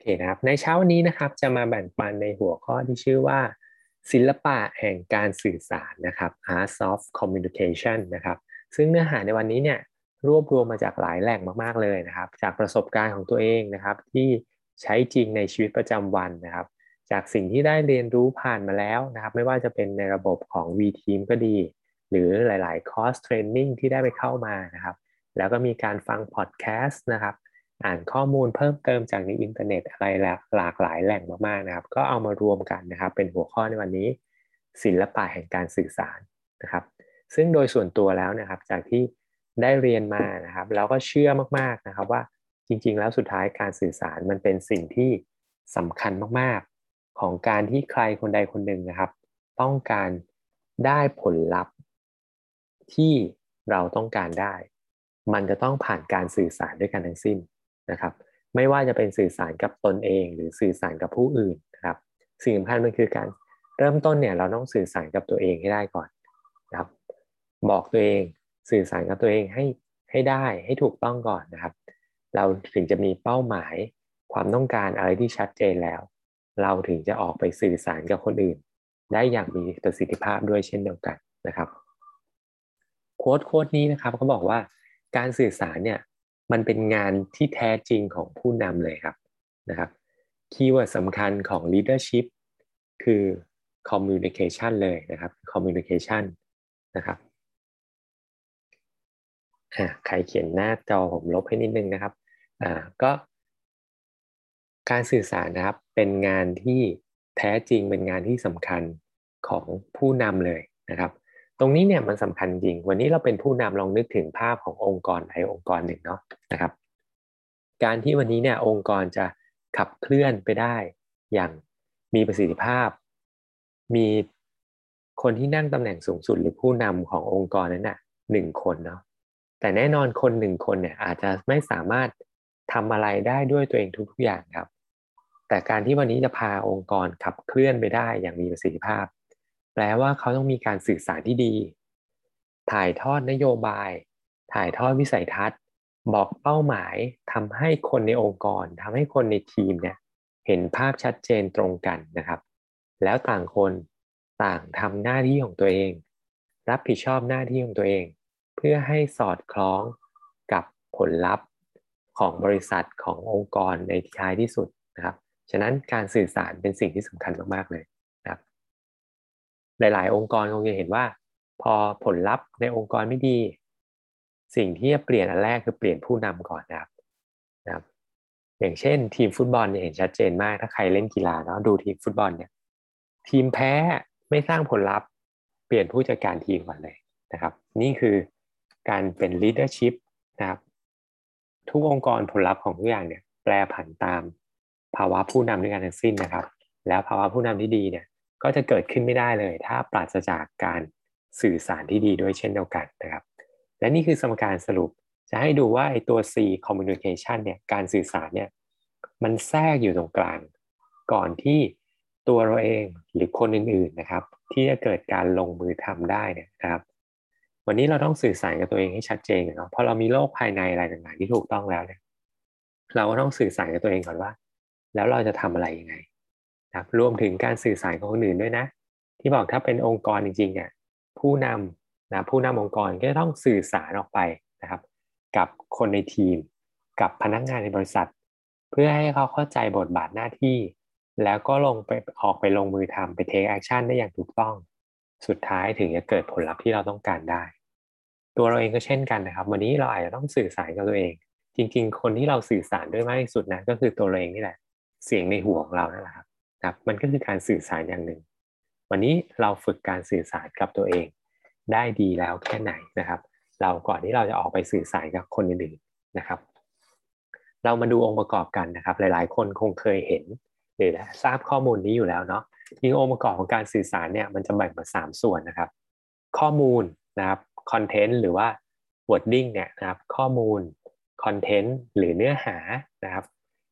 โอเคนะครับในเช้าวันนี้นะครับจะมาแบ่งปันในหัวข้อที่ชื่อว่า ศิลปะแห่งการสื่อสารนะครับ Art of Communication นะครับซึ่งเนื้อหาในวันนี้เนี่ยรวบรวมมาจากหลายแหล่งมากๆเลยนะครับ จากประสบการณ์ของตัวเองนะครับ ที่ใช้จริงในชีวิตประจำวันนะครับ จากสิ่งที่ได้เรียนรู้ผ่านมาแล้วนะครับ ไม่ว่าจะเป็นในระบบของ V-Team ก็ดี หรือหลาย ๆ คอร์สเทรนนิ่งที่ได้ไปเข้ามานะครับ แล้วก็มีการฟังพอดแคสต์นะครับ อ่านข้อมูลเพิ่มเติมจากในอินเทอร์เน็ตอะไรหลากหลายแหล่งมากๆนะครับ ก็เอามารวมกันนะครับ เป็นหัวข้อในวันนี้ ศิลปะแห่งการสื่อสารนะครับ ซึ่งโดยส่วนตัวแล้วนะครับ จากที่ได้เรียนมานะครับแล้วก็เชื่อมากๆนะครับว่าจริง ๆ แล้วสุดท้ายการสื่อสารมันเป็นสิ่งที่สำคัญมากๆ ของการที่ใครคนใดคนหนึ่งนะครับ ต้องการได้ผลลัพธ์ที่เราต้องการได้ มันจะต้องผ่านการสื่อสารด้วยกันทั้งสิ้น นะครับ ไม่ว่าจะเป็นสื่อสารกับตนเอง หรือสื่อสารกับผู้อื่นนะครับ สิ่งสำคัญมันคือการเริ่มต้นเนี่ยเราต้องสื่อสารกับตัวเองให้ได้ก่อนนะครับ บอกตัวเองสื่อสารกับตัวเองให้ให้ได้ให้ถูกต้องก่อนนะครับ เราถึงจะมีเป้าหมายความต้องการอะไรที่ชัดเจนแล้ว เราถึงจะออกไปสื่อสารกับคนอื่น ได้อย่างมีประสิทธิภาพด้วยเช่นเดียวกันนะครับ quote quote นี้นะครับเขาบอกว่าการสื่อสารเนี่ย มันเป็นงานที่แท้จริงของผู้นำเลยครับนะครับ keyword สำคัญของ leadership คือ communication เลยนะครับ communication นะครับใครเขียนหน้าจอผมลบให้นิดนึงนะครับอ่าก็ การสื่อสารนะครับเป็นงานที่แท้จริงเป็นงานที่สำคัญของผู้นำเลยนะครับ ตรงนี้เนี่ยมันสำคัญจริง วันนี้เราเป็นผู้นำลองนึกถึงภาพขององค์กรใดองค์กรหนึ่งเนาะนะครับ การที่วันนี้เนี่ยองค์กรจะขับเคลื่อนไปได้อย่างมีประสิทธิภาพ มีคนที่นั่งตำแหน่งสูงสุดหรือผู้นำขององค์กรนั้นน่ะหนึ่งคนเนาะแต่แน่นอนคนหนึ่งคนเนี่ยอาจจะไม่สามารถทำอะไรได้ด้วยตัวเองทุกๆอย่างครับ แต่การที่วันนี้จะพาองค์กรขับเคลื่อนไปได้อย่างมีประสิทธิภาพ แปลว่าเขาต้องมีการสื่อสารที่ดี ถ่ายทอดนโยบาย ถ่ายทอดวิสัยทัศน์ บอกเป้าหมายทำให้คนในองค์กรทำให้คนในทีมเนี่ยเห็นภาพชัดเจนตรงกันนะครับ แล้วต่างคนต่างทำหน้าที่ของตัวเอง รับผิดชอบหน้าที่ของตัวเอง เพื่อให้สอดคล้องกับผลลัพธ์ของบริษัทขององค์กรในท้ายที่สุดนะครับ ฉะนั้นการสื่อสารเป็นสิ่งที่สำคัญมากๆเลย หลาย ๆ องค์กรคงจะเห็นว่า พอผลลัพธ์ในองค์กรไม่ดี สิ่งที่จะเปลี่ยนอันแรกคือเปลี่ยนผู้นำก่อนนะครับนะครับ อย่างเช่น ทีมฟุตบอลเนี่ยเห็นชัดเจนมากถ้าใครเล่นกีฬาเนาะดูทีมฟุตบอลเนี่ยทีมแพ้ไม่สร้างผลลัพธ์ เปลี่ยนผู้จัดการทีมก่อนเลยนะครับ นี่คือการเป็น leadership นะครับ ทุกองค์กรผลลัพธ์ของทุกอย่างเนี่ยแปรผันตามภาวะผู้นำด้วยกันทั้งสิ้นนะครับ แล้วภาวะผู้นำที่ดีเนี่ย ก็จะเกิดขึ้นไม่ได้เลย ถ้าปราศจากการสื่อสารที่ดีด้วยเช่นเดียวกันนะครับ และนี่คือสมการสรุปจะให้ดูว่าไอ้ตัว C communication เนี่ยการสื่อสารเนี่ยมันแทรกอยู่ตรงกลาง ก่อนที่ตัวเราเองหรือคนอื่นๆนะครับ ที่จะเกิดการลงมือทำได้นะครับ วันนี้เราต้องสื่อสารกับตัวเองให้ชัดเจนเนาะพราะเรามีโลกภายในอะไรต่างๆที่ถูกต้องแล้วเนี่ยเราก็ต้องสื่อสารกับตัวเองก่อนว่า แล้วเราจะทำอะไรยังไง นะรวมถึงการสื่อสารของคนอื่นด้วยนะ ที่บอกถ้าเป็นองค์กรจริงๆเนี่ยผู้นำนะผู้นำองค์กรก็ต้องสื่อสารออกไปนะครับ กับคนในทีม กับพนักงานในบริษัท เพื่อให้เขาเข้าใจบทบาทหน้าที่ แล้วก็ลงไปออกไปลงมือทำไป take action ได้อย่างถูกต้อง สุดท้ายถึงจะเกิดผลลัพธ์ที่เราต้องการได้ ตัวเราเองก็เช่นกันนะครับ วันนี้เราอาจจะต้องสื่อสารกับตัวเอง จริง ๆ คนที่เราสื่อสารด้วยมากที่สุดนะก็คือตัวเราเองนี่แหละเสียงในหัวของเรานั่นแหละครับ ครับมันก็คือการสื่อสารอย่างหนึ่ง วันนี้เราฝึกการสื่อสารกับตัวเอง ได้ดีแล้วแค่ไหนนะครับ เราก่อนที่เราจะออกไปสื่อสารกับคนอื่นๆนะครับ เรามาดูองค์ประกอบกันนะครับ หลายๆ คนคงเคยเห็นหรือทราบข้อมูลนี้อยู่แล้วเนาะทีองค์ประกอบของการสื่อสารเนี่ยมันจะแบ่งเป็นสามส่วนนะครับ ข้อมูลนะครับคอนเทนต์หรือว่า wording เนี่ยนะครับข้อมูลคอนเทนต์หรือเนื้อหานะครับ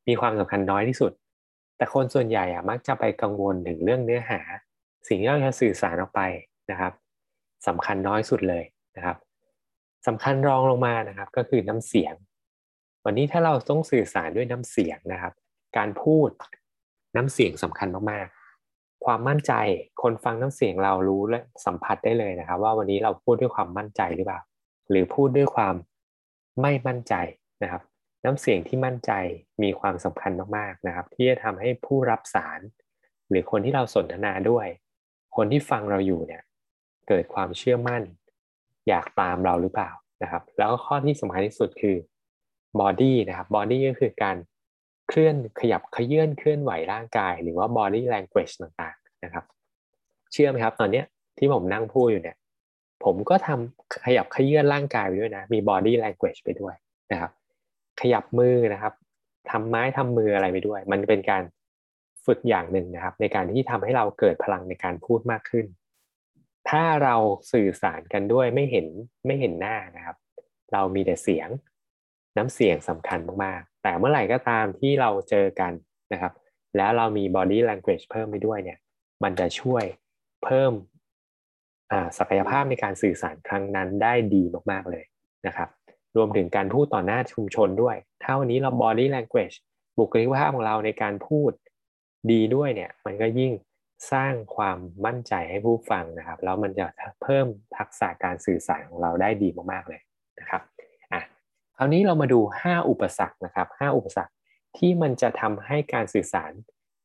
มีความสำคัญน้อยที่สุด แต่คนส่วนใหญ่อะมักจะไปกังวลถึงเรื่องเนื้อหา สิ่งที่เราจะสื่อสารออกไปนะครับสำคัญน้อยสุดเลยนะครับสำคัญรองลงมานะครับก็คือน้ำเสียง วันนี้ถ้าเราต้องสื่อสารด้วยน้ำเสียงนะครับ การพูดน้ำเสียงสำคัญมากๆ ความมั่นใจคนฟังน้ำเสียงเรารู้และสัมผัสได้เลยนะครับ ว่าวันนี้เราพูดด้วยความมั่นใจหรือเปล่า หรือพูดด้วยความไม่มั่นใจนะครับ น้ำเสียงที่มั่นใจมีความสำคัญมากๆนะครับ ที่จะทำให้ผู้รับสาร หรือคนที่เราสนทนาด้วย คนที่ฟังเราอยู่เนี่ยเกิดความเชื่อมั่น อยากตามเราหรือเปล่านะครับ แล้วก็ข้อที่สำคัญที่สุดคือ body นะครับ body ก็คือการเคลื่อนขยับเขยื้อนเคลื่อนไหวร่างกาย หรือว่า body language ต่างๆนะครับ เชื่อไหมครับตอนนี้ที่ผมนั่งพูดอยู่เนี่ย ผมก็ทำขยับเขยื้อนร่างกายไปด้วยนะ มี body language ไปด้วยนะครับ ขยับมือนะครับทำไม้ทำมืออะไรไปด้วย มันเป็นการฝึกอย่างหนึ่งนะครับ ในการที่ทำให้เราเกิดพลังในการพูดมากขึ้น ถ้าเราสื่อสารกันด้วยไม่เห็นไม่เห็นหน้านะครับ เรามีแต่เสียงน้ำเสียงสำคัญมากๆ แต่เมื่อไหร่ก็ตามที่เราเจอกันนะครับ แล้วเรามี body language เพิ่มไปด้วยเนี่ย มันจะช่วยเพิ่มศักยภาพในการสื่อสารครั้งนั้นได้ดีมากๆเลยนะครับ รวมถึงการพูดต่อหน้าชุมชนด้วย ถ้าวันนี้เรา body language บุคลิกภาพของเราในการพูดดีด้วยเนี่ย มันก็ยิ่งสร้างความมั่นใจให้ผู้ฟังนะครับ แล้วมันจะเพิ่มทักษะการสื่อสารของเราได้ดีมากๆเลยนะครับอะคราวนี้เรามาดู 5 อุปสรรคนะครับ 5 อุปสรรคที่มันจะทำให้การสื่อสาร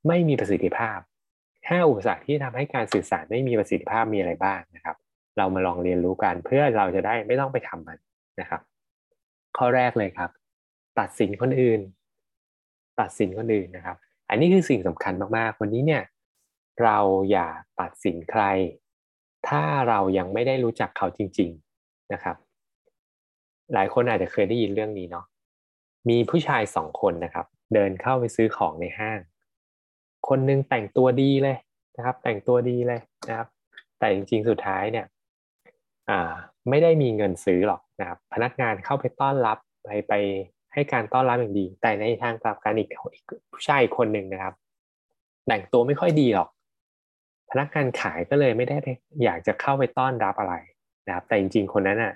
ไม่มีประสิทธิภาพ 5 อุปสรรคที่ทำให้การสื่อสารไม่มีประสิทธิภาพมีอะไรบ้างนะครับ เรามาลองเรียนรู้กันเพื่อเราจะได้ไม่ต้องไปทำมันนะครับ ข้อแรกเลยครับ ตัดสินคนอื่น ตัดสินคนอื่นนะครับ อันนี้คือสิ่งสำคัญมากๆ วันนี้เนี่ยเราอย่าตัดสินใคร ถ้าเรายังไม่ได้รู้จักเขาจริง ๆนะครับ หลายคนอาจจะเคยได้ยินเรื่องนี้เนาะมีผู้ชายสองคนนะครับ เดินเข้าไปซื้อของในห้าง คนนึงแต่งตัวดีเลยนะครับ แต่งตัวดีเลยนะครับ แต่จริงๆสุดท้ายเนี่ยอ่า ไม่ได้มีเงินซื้อหรอกนะครับพนักงานเข้าไปต้อนรับไปไปให้การต้อนรับอย่างดี แต่ในทางกลับกันอีกผู้ชายคนหนึ่งนะครับแต่งตัวไม่ค่อยดีหรอก พนักงานขายก็เลยไม่ได้อยากจะเข้าไปต้อนรับอะไรนะครับ แต่จริง ๆ คนนั้นอะ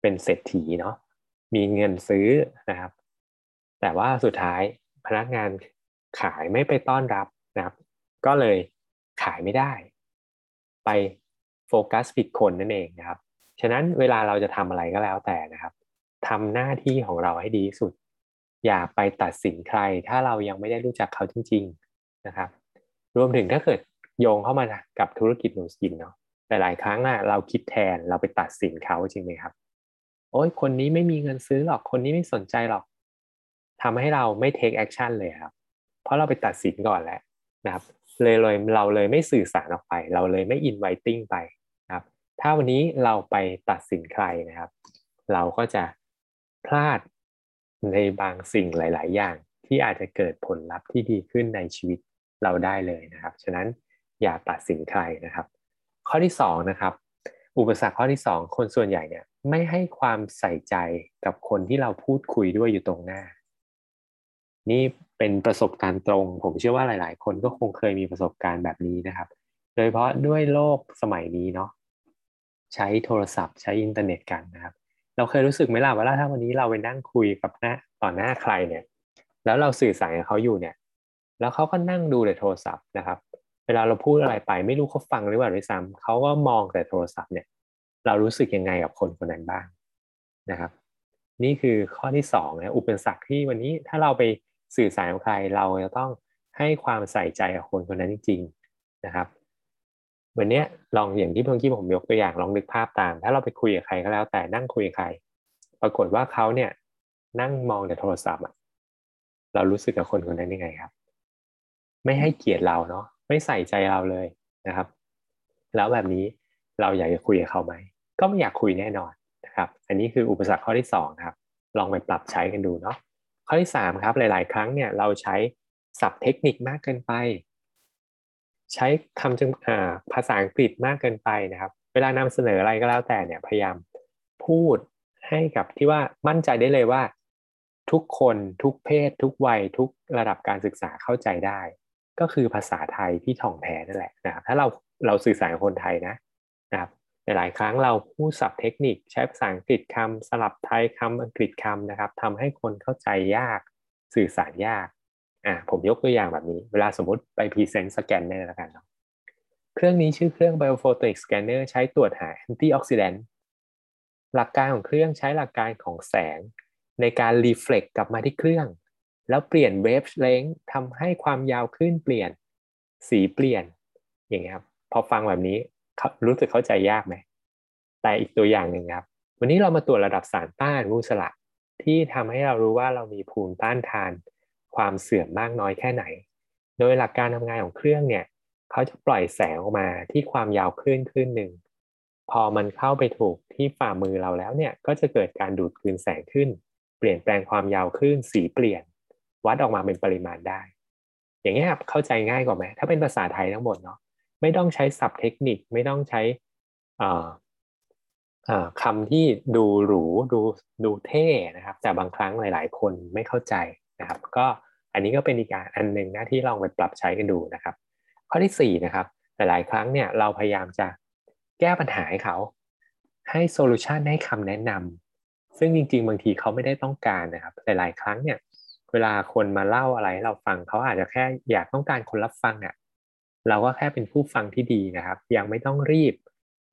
เป็นเศรษฐีเนาะมีเงินซื้อนะครับ แต่ว่าสุดท้ายพนักงานขายไม่ไปต้อนรับนะครับ ก็เลยขายไม่ได้ ไปโฟกัสผิดคนนั่นเองนะครับ ฉะนั้นเวลาเราจะทำอะไรก็แล้วแต่นะครับทำหน้าที่ของเราให้ดีสุด อย่าไปตัดสินใคร ถ้าเรายังไม่ได้รู้จักเขาจริง ๆนะครับ รวมถึงถ้าเกิดโยงเข้ามากับธุรกิจหนูสกินเนาะหลายๆครั้งอะเราคิดแทนเราไปตัดสินเขาจริงไหมครับ โอ้ยคนนี้ไม่มีเงินซื้อหรอกคนนี้ไม่สนใจหรอกทำให้เราไม่ take action เลยครับ เพราะเราไปตัดสินก่อนแล้วนะครับ เลยเลยเราเลยไม่สื่อสารออกไป เราเลยไม่ inviting ไป ถ้าวันนี้เราไปตัดสินใครนะครับ เราก็จะพลาดในบางสิ่งหลาย ๆ อย่างที่อาจจะเกิดผลลัพธ์ที่ดีขึ้นในชีวิตเราได้เลยนะครับ ฉะนั้นอย่าตัดสินใครนะครับ ข้อที่สองนะครับ อุปสรรคข้อที่สองคนส่วนใหญ่เนี่ยไม่ให้ความใส่ใจกับคนที่เราพูดคุยด้วยอยู่ตรงหน้า นี่เป็นประสบการณ์ตรง ผมเชื่อว่าหลาย ๆ คนก็คงเคยมีประสบการณ์แบบนี้นะครับ โดยเพราะด้วยโลกสมัยนี้เนาะ ใช้โทรศัพท์ ใช้อินเทอร์เน็ตกันนะครับ เราเคยรู้สึกไหมล่ะว่าถ้าวันนี้เราไปนั่งคุยกับหน้าต่อหน้าใครเนี่ย แล้วเราสื่อสารกับเขาอยู่เนี่ย แล้วเขาก็นั่งดูแต่โทรศัพท์นะครับ เวลาเราพูดอะไรไปไม่รู้เขาฟังหรือเปล่าด้วยซ้ำเขาก็มองแต่โทรศัพท์เนี่ย เรารู้สึกยังไงกับคนคนนั้นบ้างนะครับ นี่คือข้อที่สองนะอุปสรรคที่วันนี้ถ้าเราไปสื่อสารกับใครเราจะต้องให้ความใส่ใจกับคนคนนั้นจริง ๆ นะครับ วันนี้ลองอย่างที่เพิ่งที่ผมยกตัวอย่างลองนึกภาพตาม ถ้าเราไปคุยกับใครก็แล้ว แต่นั่งคุยกับใคร ปรากฏว่าเขาเนี่ย นั่งมองแต่โทรศัพท์อะเรารู้สึกกับคนคนนั้นยังไงครับ ไม่ให้เกียรติเราเนาะไม่ใส่ใจเราเลยนะครับ แล้วแบบนี้เราอยากจะคุยกับเขาไหมก็ไม่อยากคุยแน่นอนนะครับ อันนี้คืออุปสรรคข้อที่2ครับ ลองไปปรับใช้กันดูเนาะข้อที่3ครับหลาย ๆ ครั้งเนี่ยเราใช้ศัพท์เทคนิคมากเกินไป ใช้คำจึงภาษาอังกฤษมากเกินไปนะครับ เวลานำเสนออะไรก็แล้วแต่เนี่ยพยายามพูดให้กับที่ว่ามั่นใจได้เลยว่า ทุกคนทุกเพศ ทุกวัย ทุกระดับการศึกษาเข้าใจได้ ก็คือภาษาไทยที่ถ่องแท้นั่นแหละนะครับ ถ้าเราเราสื่อสารกับคนไทยนะนะครับหลายครั้งเราพูดศัพท์เทคนิคใช้ภาษาอังกฤษคำสลับไทยคำอังกฤษคำนะครับทำให้คนเข้าใจยากสื่อสารยาก อ่าผมยกตัวอย่างแบบนี้ เวลาสมมติไป present สแกนเนอร์แล้วกันเนาะเครื่องนี้ชื่อเครื่อง Biophotic Scanner ใช้ตรวจหาแอนตี้ออกซิแดนต์หลักการของเครื่องใช้หลักการของแสง ในการรีเฟล็กกลับมาที่เครื่อง แล้วเปลี่ยนเวฟเลงทำให้ความยาวคลื่นเปลี่ยน สีเปลี่ยน อย่างเงี้ยครับ พอฟังแบบนี้รู้สึกเข้าใจยากไหม แต่อีกตัวอย่างหนึ่งครับ วันนี้เรามาตรวจระดับสารต้านมูสละที่ทำให้เรารู้ว่าเรามีภูมิต้านทาน ความเสื่อมมากน้อยแค่ไหน โดยหลักการทำงานของเครื่องเนี่ยเขาจะปล่อยแสงออกมาที่ความยาวคลื่นคลื่นหนึ่ง พอมันเข้าไปถูกที่ฝ่ามือเราแล้วเนี่ยก็จะเกิดการดูดคืนแสงขึ้น เปลี่ยนแปลงความยาวคลื่นสีเปลี่ยน วัดออกมาเป็นปริมาณได้ อย่างนี้ครับเข้าใจง่ายกว่าไหมถ้าเป็นภาษาไทยทั้งหมดเนาะไม่ต้องใช้ศัพท์เทคนิคไม่ต้องใช้คำที่ดูหรูดูดูเท่นะครับ แต่บางครั้งหลาย ๆ คนไม่เข้าใจนะครับ ก็ อันนี้ก็เป็นอีกอันหนึ่งนะที่ลองไปปรับใช้กันดูนะครับ ข้อที่4นะครับหลายๆ ครั้งเนี่ยเราพยายามจะแก้ปัญหาให้เขา ให้โซลูชันให้คำแนะนำซึ่งจริง ๆ บางทีเขาไม่ได้ต้องการนะครับ หลายๆ ครั้งเนี่ยเวลาคนมาเล่าอะไรให้เราฟังเขาอาจจะแค่อยากต้องการคนรับฟังอะ่ะเราก็แค่เป็นผู้ฟังที่ดีนะครับ ยังไม่ต้องรีบ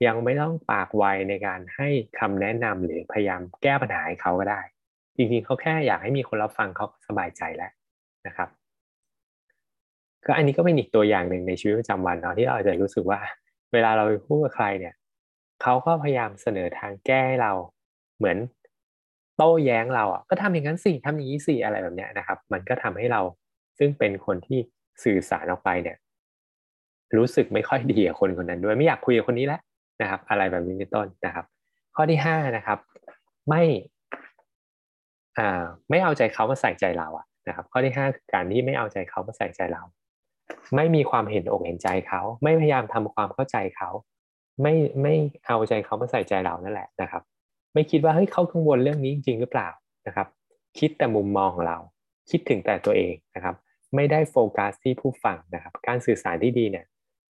ยังไม่ต้องปากไวในการให้คำแนะนำหรือพยายามแก้ปัญหาให้เขาก็ได้ จริงๆเขาแค่อยากให้มีคนรับฟังเขาสบายใจแล้ว นะครับ ก็อันนี้ก็เป็นอีกตัวอย่างหนึ่งในชีวิตประจำวันเนาะที่เราอาจจะรู้สึกว่า เวลาเราไปพูดกับใครเนี่ยเขาก็พยายามเสนอทางแก้ให้เราเหมือนโต้แย้งเราอะก็ทำอย่างนั้นสิทำอย่างนี้สิอะไรแบบเนี้ยนะครับ มันก็ทำให้เราซึ่งเป็นคนที่สื่อสารออกไปเนี่ย รู้สึกไม่ค่อยดีกับคนคนนั้นด้วยไม่อยากคุยกับคนนี้แล้วนะครับ อะไรแบบนี้เป็นต้นนะครับ ข้อที่ห้านะครับ ไม่อ่าไม่เอาใจเขามาใส่ใจเราอะ นะครับข้อที่ห้าคือการที่ไม่เอาใจเขามาใส่ใจเรา ไม่มีความเห็นอกเห็นใจเขา ไม่พยายามทำความเข้าใจเขา ไม่ไม่เอาใจเขามาใส่ใจเรานั่นแหละนะครับ ไม่คิดว่าเฮ้ยเขากังวลเรื่องนี้จริงหรือเปล่านะครับ คิดแต่มุมมองของเรา คิดถึงแต่ตัวเองนะครับ ไม่ได้โฟกัสที่ผู้ฟังนะครับ การสื่อสารที่ดีเนี่ย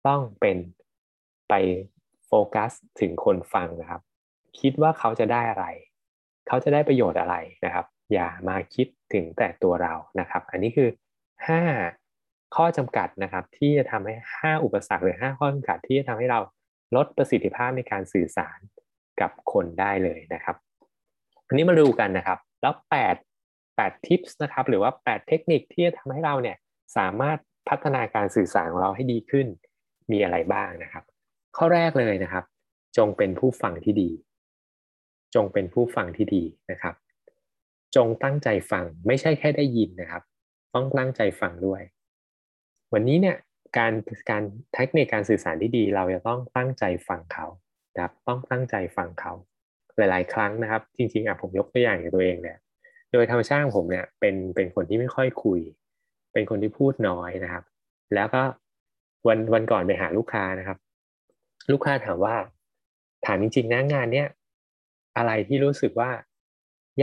ต้องเป็นไปโฟกัสถึงคนฟังนะครับ คิดว่าเขาจะได้อะไร เขาจะได้ประโยชน์อะไรนะครับ อย่ามาคิดถึงแต่ตัวเรานะครับ อันนี้คือ 5 ข้อจำกัดนะครับ ที่จะทำให้ 5 อุปสรรคหรือ 5 ข้อจำกัดที่จะทำให้เราลดประสิทธิภาพในการสื่อสารกับคนได้เลยนะครับอันนี้มาดูกันนะครับ แล้ว 8 8ทิปส์นะครับ หรือว่า 8 เทคนิคที่จะทำให้เราเนี่ยสามารถพัฒนาการสื่อสารของเราให้ดีขึ้น มีอะไรบ้างนะครับ ข้อแรกเลยนะครับ จงเป็นผู้ฟังที่ดี จงเป็นผู้ฟังที่ดีนะครับ จงตั้งใจฟังไม่ใช่แค่ได้ยินนะครับ ต้องตั้งใจฟังด้วย วันนี้เนี่ยการการเทคนิคการสื่อสารที่ดี เราจะต้องตั้งใจฟังเขานะครับ ต้องตั้งใจฟังเขา หลาย ๆ ครั้งนะครับ จริงๆอะผมยกตัวอย่างกับตัวเองเนี่ยโดยธรรมชาติผมเนี่ยเป็นเป็นคนที่ไม่ค่อยคุย เป็นคนที่พูดน้อยนะครับ แล้วก็วันวันก่อนไปหาลูกค้านะครับ ลูกค้าถามว่า ถามจริงๆนะงานเนี้ยอะไรที่รู้สึกว่า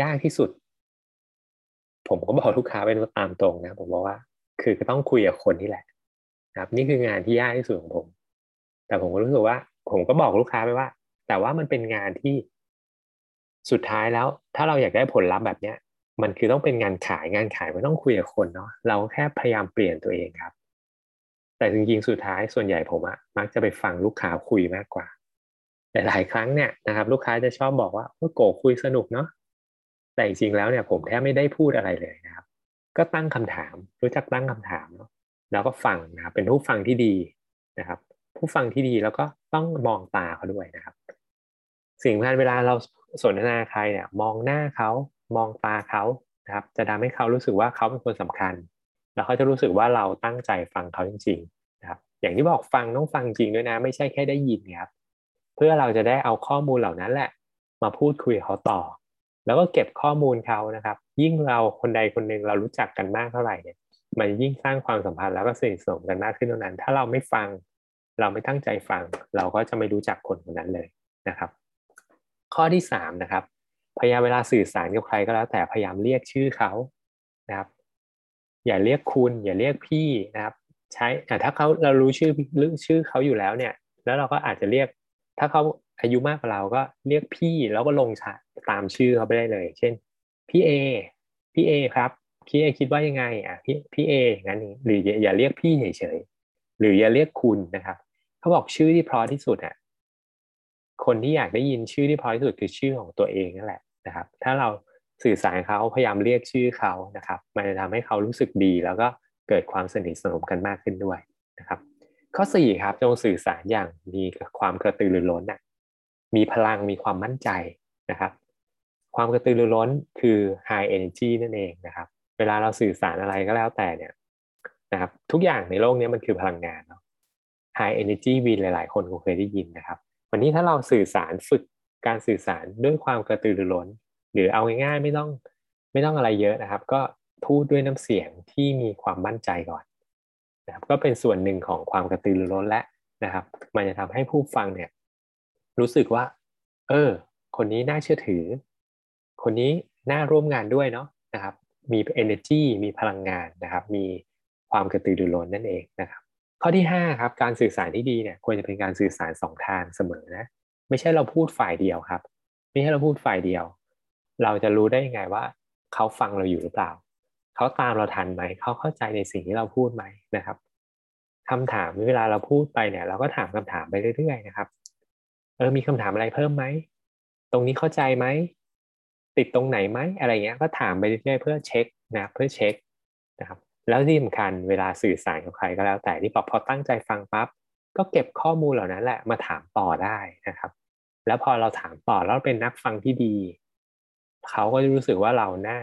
ยากที่สุด ผมก็บอกลูกค้าเป็นตามตรงนะผมบอกว่า คือก็ต้องคุยกับคนนี่แหละครับ นี่คืองานที่ยากที่สุดของผม แต่ผมก็รู้สึกว่า ผมก็บอกลูกค้าไปว่า แต่ว่ามันเป็นงานที่สุดท้ายแล้ว ถ้าเราอยากได้ผลลัพธ์แบบเนี้ย มันคือต้องเป็นงานขายงานขายมันต้องคุยกับคนเนาะเราแค่พยายามเปลี่ยนตัวเองครับ แต่จริงๆสุดท้ายส่วนใหญ่ผมอะมักจะไปฟังลูกค้าคุยมากกว่าแต่หลายครั้งเนี่ยนะครับ ลูกค้าจะชอบบอกว่าโกคุยสนุกเนาะ แต่จริงๆแล้วเนี่ยผมแทบไม่ได้พูดอะไรเลยนะครับ ก็ตั้งคำถาม รู้จักตั้งคำถามเนาะแล้วก็ฟังนะครับเป็นผู้ฟังที่ดีนะครับ ผู้ฟังที่ดีแล้วก็ต้องมองตาเขาด้วยนะครับ สิ่งสำคัญเวลาเราสนทนาใครเนี่ยมองหน้าเขามองตาเขานะครับ จะทำให้เขารู้สึกว่าเขาเป็นคนสำคัญ แล้วเขาจะรู้สึกว่าเราตั้งใจฟังเขาจริงๆนะครับ อย่างที่บอกฟังต้องฟังจริงด้วยนะ ไม่ใช่แค่ได้ยินครับ เพื่อเราจะได้เอาข้อมูลเหล่านั้นแหละ มาพูดคุยเขาต่อ แล้วก็เก็บข้อมูลเขานะครับ ยิ่งเราคนใดคนหนึ่งเรารู้จักกันมากเท่าไหร่เนี่ยมันยิ่งสร้างความสัมพันธ์แล้วก็สนิทสนมกันมากขึ้นเท่านั้น ถ้าเราไม่ฟัง เราไม่ตั้งใจฟัง เราก็จะไม่รู้จักคนคนนั้นเลยนะครับ ข้อที่สามนะครับพยายามเวลาสื่อสารกับใครก็แล้วแต่พยายามเรียกชื่อเขานะครับ อย่าเรียกคุณ อย่าเรียกพี่นะครับใช้ถ้าเขาเรารู้ชื่อชื่อเขาอยู่แล้วเนี่ย แล้วเราก็อาจจะเรียก ถ้าเขา อายุมากกว่าเราก็เรียกพี่แล้วก็ลงตามชื่อเขาไปได้เลย เช่น พี่เอพี่เอครับพี่เอคิดว่ายังไงอะพี่พี่เองั้นหรืออย่าเรียกพี่เฉยๆหรืออย่าเรียกคุณนะครับเขาบอกชื่อที่เพราะที่สุดอะคนที่อยากได้ยินชื่อที่เพราะที่สุดคือชื่อของตัวเองนั่นแหละนะครับ ถ้าเราสื่อสารเขาพยายามเรียกชื่อเขานะครับ มันจะทำให้เขารู้สึกดี แล้วก็เกิดความสนิทสนมกันมากขึ้นด้วยนะครับ ข้อสี่ครับจงสื่อสารอย่างมีความกระตือรือร้นนะ มีพลังมีความมั่นใจนะครับ ความกระตือรือร้นคือ high energy นั่นเองนะครับ เวลาเราสื่อสารอะไรก็แล้วแต่เนี่ยนะครับทุกอย่างในโลกนี้มันคือพลังงานเนาะ high energy วินหลาย ๆ คนคงเคยได้ยินนะครับ วันนี้ถ้าเราสื่อสารฝึกการสื่อสารด้วยความกระตือรือร้น หรือเอาง่ายๆ ไม่ต้องไม่ต้องอะไรเยอะนะครับ ก็พูดด้วยน้ำเสียงที่มีความมั่นใจก่อนนะครับก็เป็นส่วนหนึ่งของความกระตือรือร้นและนะครับ มันจะทำให้ผู้ฟังเนี่ย รู้สึกว่า เออ คนนี้น่าเชื่อถือ คนนี้น่าร่วมงานด้วยเนาะนะครับ มี energy มีพลังงานนะครับ มีความกระตือรือร้นนั่นเองนะครับ ข้อที่5ครับการสื่อสารที่ดีเนี่ยควรจะเป็นการสื่อสารสองทางเสมอนะไม่ใช่เราพูดฝ่ายเดียวครับ ไม่ใช่เราพูดฝ่ายเดียว เราจะรู้ได้ยังไงว่าเขาฟังเราอยู่หรือเปล่าเขาตามเราทันไหมเขาเข้าใจในสิ่งที่เราพูดไหมนะครับคำถามเวลาเราพูดไปเนี่ย เราก็ถามคำถามไปเรื่อยๆนะครับ ออมีคำถามอะไรเพิ่มไหม ตรงนี้เข้าใจไหม ติดตรงไหนไหมอะไรเงี้ย ก็ถามไปเรื่อยเพื่อเช็คนะเพื่อเช็คนะครับ แล้วที่สำคัญเวลาสื่อสารกับใครก็แล้ว แต่ที่บอกพอตั้งใจฟังปั๊บก็เก็บข้อมูลเหล่านั้นแหละมาถามต่อได้นะครับ แล้วพอเราถามต่อแล้วเป็นนักฟังที่ดี เขาก็จะรู้สึกว่าเราหน้า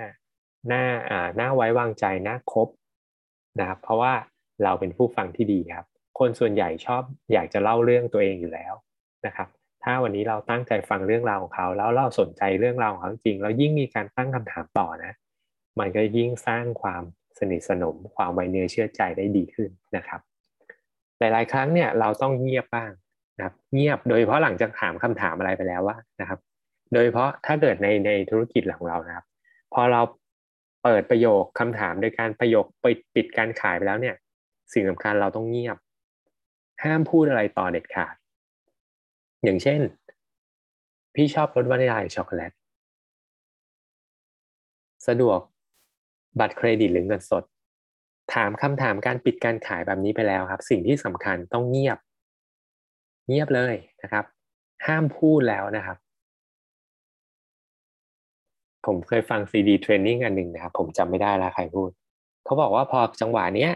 หน้าอ่าหน้าไว้วางใจหน้าคบนะครับ เพราะว่าเราเป็นผู้ฟังที่ดีครับ คนส่วนใหญ่ชอบอยากจะเล่าเรื่องตัวเองอยู่แล้วนะครับ ถ้าวันนี้เราตั้งใจฟังเรื่องราวของเขา แล้วเราสนใจเรื่องราวของเขาจริงแล้วยิ่งมีการตั้งคำถามต่อนะ มันก็ยิ่งสร้างความสนิทสนม ความไว้เนื้อเชื่อใจได้ดีขึ้นนะครับ หลาย ๆ ครั้งเนี่ยเราต้องเงียบบ้างนะครับ เงียบโดยเฉพาะหลังจากถามคำถามอะไรไปแล้วว่านะครับ โดยเพราะถ้าเกิดในในธุรกิจของเรานะครับ พอเราเปิดประโยคคำถามโดยการประโยคปิดปิดการขายไปแล้วเนี่ย สิ่งสำคัญเราต้องเงียบ ห้ามพูดอะไรต่อเด็ดขาด อย่างเช่น พี่ชอบรสวานิลาหรือช็อกโกแลต สะดวกบัตรเครดิตหรือเงินสด ถามคำถามการปิดการขายแบบนี้ไปแล้วครับ สิ่งที่สำคัญต้องเงียบ เงียบเลยนะครับ ห้ามพูดแล้วนะครับ ผมเคยฟังซีดีเทรนนิ่งอันหนึ่งนะครับ ผมจำไม่ได้แล้วใครพูด เขาบอกว่าพอจังหวะเนี้ย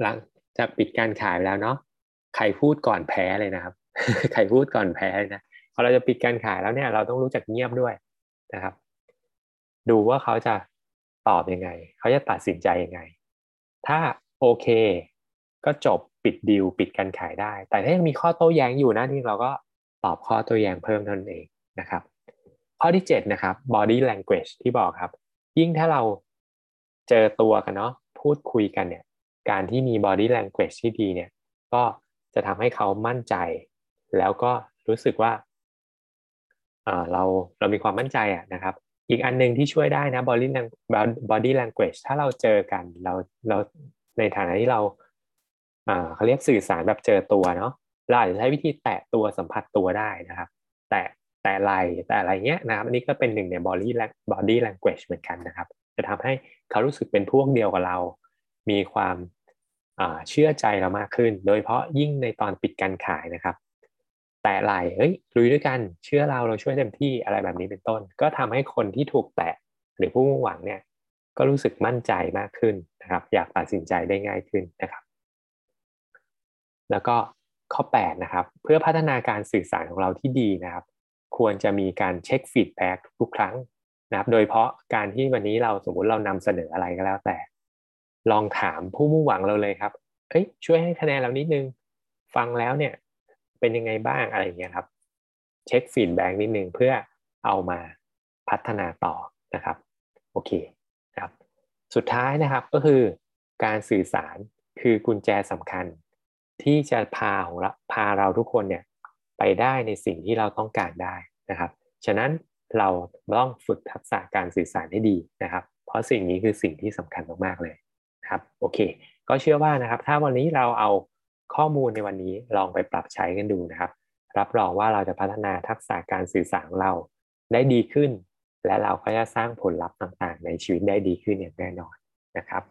หลังจะปิดการขายแล้วเนาะใครพูดก่อนแพ้เลยนะครับ ใครพูดก่อนแพ้นะพอเราจะปิดการขายแล้วเนี่ย เราต้องรู้จักเงียบด้วยนะครับ ดูว่าเขาจะตอบยังไง เขาจะตัดสินใจยังไง ถ้าโอเค ก็จบปิดดีลปิดการขายได้ แต่ถ้ายังมีข้อโต้แย้งอยู่นะที่เราก็ตอบข้อโต้แย้งเพิ่มเท่านั้นเองนะครับ ข้อที่7นะครับ body language ที่บอกครับ ยิ่งถ้าเราเจอตัวกันเนาะพูดคุยกันเนี่ย การที่มี body language ที่ดีเนี่ย ก็จะทำให้เขามั่นใจ แล้วก็รู้สึกว่าเราเรามีความมั่นใจอะนะครับ อีกอันหนึ่งที่ช่วยได้นะ body body language ถ้าเราเจอกันเราเราในฐานะที่เราเขาเรียกสื่อสารแบบเจอตัวเนาะเราอาจจะใช้วิธีแตะตัวสัมผัสตัวได้นะครับ แตะแต่อะไรแต่อะไรเงี้ยนะครับอันนี้ก็เป็นหนึ่งใน body body language เหมือนกันนะครับ จะทำให้เขารู้สึกเป็นพวกเดียวกับเรา มีความเชื่อใจเรามากขึ้น โดยเฉพาะยิ่งในตอนปิดการขายนะครับ แตะไหล่เฮ้ยลุยด้วยกัน เชื่อเราเราช่วยเต็มที่อะไรแบบนี้เป็นต้น ก็ทำให้คนที่ถูกแตะหรือผู้มุ่งหวังเนี่ย ก็รู้สึกมั่นใจมากขึ้นนะครับ อยากตัดสินใจได้ง่ายขึ้นนะครับ แล้วก็ข้อ8นะครับเพื่อพัฒนาการสื่อสารของเราที่ดีนะครับ ควรจะมีการเช็ค feedback ทุกครั้งนะครับ โดยเฉพาะการที่วันนี้เราสมมุติเรานำเสนออะไรก็แล้วแต่ ลองถามผู้มุ่งหวังเราเลยครับเอ้ยช่วยให้คะแนนเรานิดนึง ฟังแล้วเนี่ย เป็นยังไงบ้างอะไรอย่างเงี้ยครับ เช็คฟีดแบ็กนิดนึงเพื่อเอามาพัฒนาต่อนะครับโอเคครับสุดท้ายนะครับก็คือการสื่อสารคือกุญแจสำคัญ ที่จะพาของเราพาเราทุกคนเนี่ยไปได้ในสิ่งที่เราต้องการได้นะครับ ฉะนั้นเราต้องฝึกทักษะการสื่อสารให้ดีนะครับ เพราะสิ่งนี้คือสิ่งที่สำคัญมากๆเลยครับโอเค ก็เชื่อว่านะครับ ถ้าวันนี้เราเอา ข้อมูลในวันนี้ลองไปปรับใช้กันดูนะครับ รับรองว่าเราจะพัฒนาทักษะการสื่อสารของเราได้ดีขึ้น และเราก็จะสร้างผลลัพธ์ต่างๆ ในชีวิตได้ดีขึ้นอย่างแน่นอนนะครับ